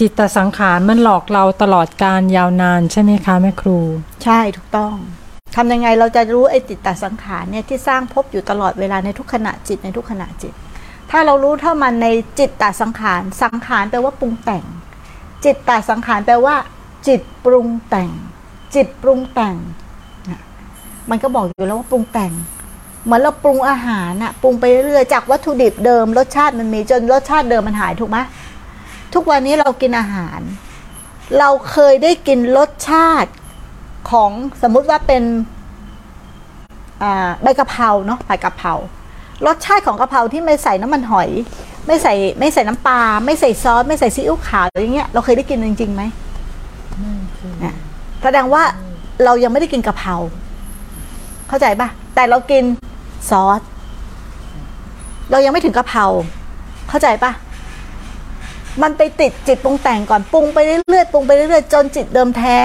จิตตสังขารมันหลอกเราตลอดการยาวนานใช่ไหมคะแม่ครู ใช่ถูกต้องทำยังไงเราจะรู้ไอ้จิตตสังขารเนี่ยที่สร้างภพอยู่ตลอดเวลาในทุกขณะจิตในทุกขณะจิต ถ้าเรารู้เท่ามันในจิตตสังขารสังขารแปลว่าปรุงแต่ง จิตตสังขารแปลว่า จิตปรุงแต่ง จิตปรุงแต่งมันก็บอกอยู่แล้วว่าปรุงแต่งเหมือนเราปรุงอาหารอะปรุงไปเรื่อยจากวัตถุดิบเดิม รสชาติมันมีจนรสชาติเดิมมันหายถูกไหม ทุกวันนี้เรากินอาหาร เราเคยได้กินรสชาติของสมมุติว่าเป็นอ่าใบกะเพราเนาะใบกะเพรารสชาติของกะเพราที่ไม่ใส่น้ำมันหอย ไม่ใส่ไม่ใส่น้ำปลาไม่ใส่ซอสไม่ใส่ซีอิ๊วขาวอย่างเงี้ยเราเคยได้กินจริงๆไหมเนี่ยแสดงว่าเรายังไม่ได้กินกะเพราเข้าใจปะแต่เรากินซอสเรายังไม่ถึงกะเพราเข้าใจปะ มันไปติดจิตปรุงแต่งก่อนปรุงไปเรื่อยๆปรุงไปเรื่อยๆจนจิตเดิมแท้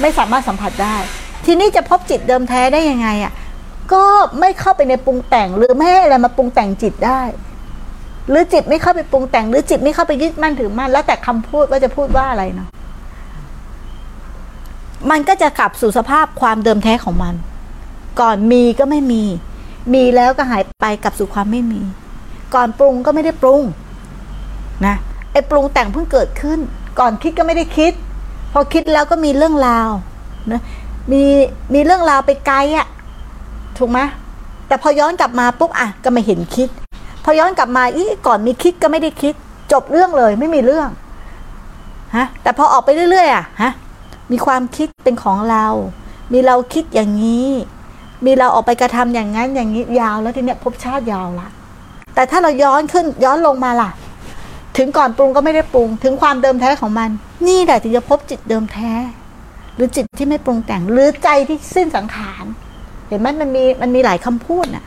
ไม่สามารถสัมผัสได้ ทีนี้จะพบจิตเดิมแท้ได้ยังไงอะก็ไม่เข้าไปในปรุงแต่งหรือไม่ให้อะไรมาปรุงแต่งจิตได้ หรือจิตไม่เข้าไปปรุงแต่ง หรือจิตไม่เข้าไปยึดมั่นถือมั่นแล้วแต่คำพูดว่าจะพูดว่าอะไรเนาะมันก็จะกลับสู่สภาพความเดิมแท้ของมัน ก่อนมีก็ไม่มี มีแล้วก็หายไปกลับสู่ความไม่มี ก่อนปรุงก็ไม่ได้ปรุงนะ ไอ้ปรุงแต่งเพิ่งเกิดขึ้น ก่อนคิดก็ไม่ได้คิด พอคิดแล้วก็มีเรื่องราวนะมีมีเรื่องราวไปไกลอะถูกไหมแต่พอย้อนกลับมาปุ๊บอะก็ไม่เห็นคิด พอย้อนกลับมาอีก่อนมีคิดก็ไม่ได้คิด จบเรื่องเลยไม่มีเรื่องฮะแต่พอออกไปเรื่อยๆอะฮะมีความคิดเป็นของเรา มีเราคิดอย่างนี้ มีเราออกไปกระทำอย่างนั้นอย่างนี้ยาวแล้วทีเนี้ยภพชาติยาวละแต่ถ้าเราย้อนขึ้นย้อนลงมาล่ะ ถึงก่อนปรุงก็ไม่ได้ปรุง ถึงความเดิมแท้ของมัน นี่แหละถึงจะพบจิตเดิมแท้ หรือจิตที่ไม่ปรุงแต่งหรือใจที่สิ้นสังขาร เห็นไหมมันมีมันมีหลายคำพูดน่ะ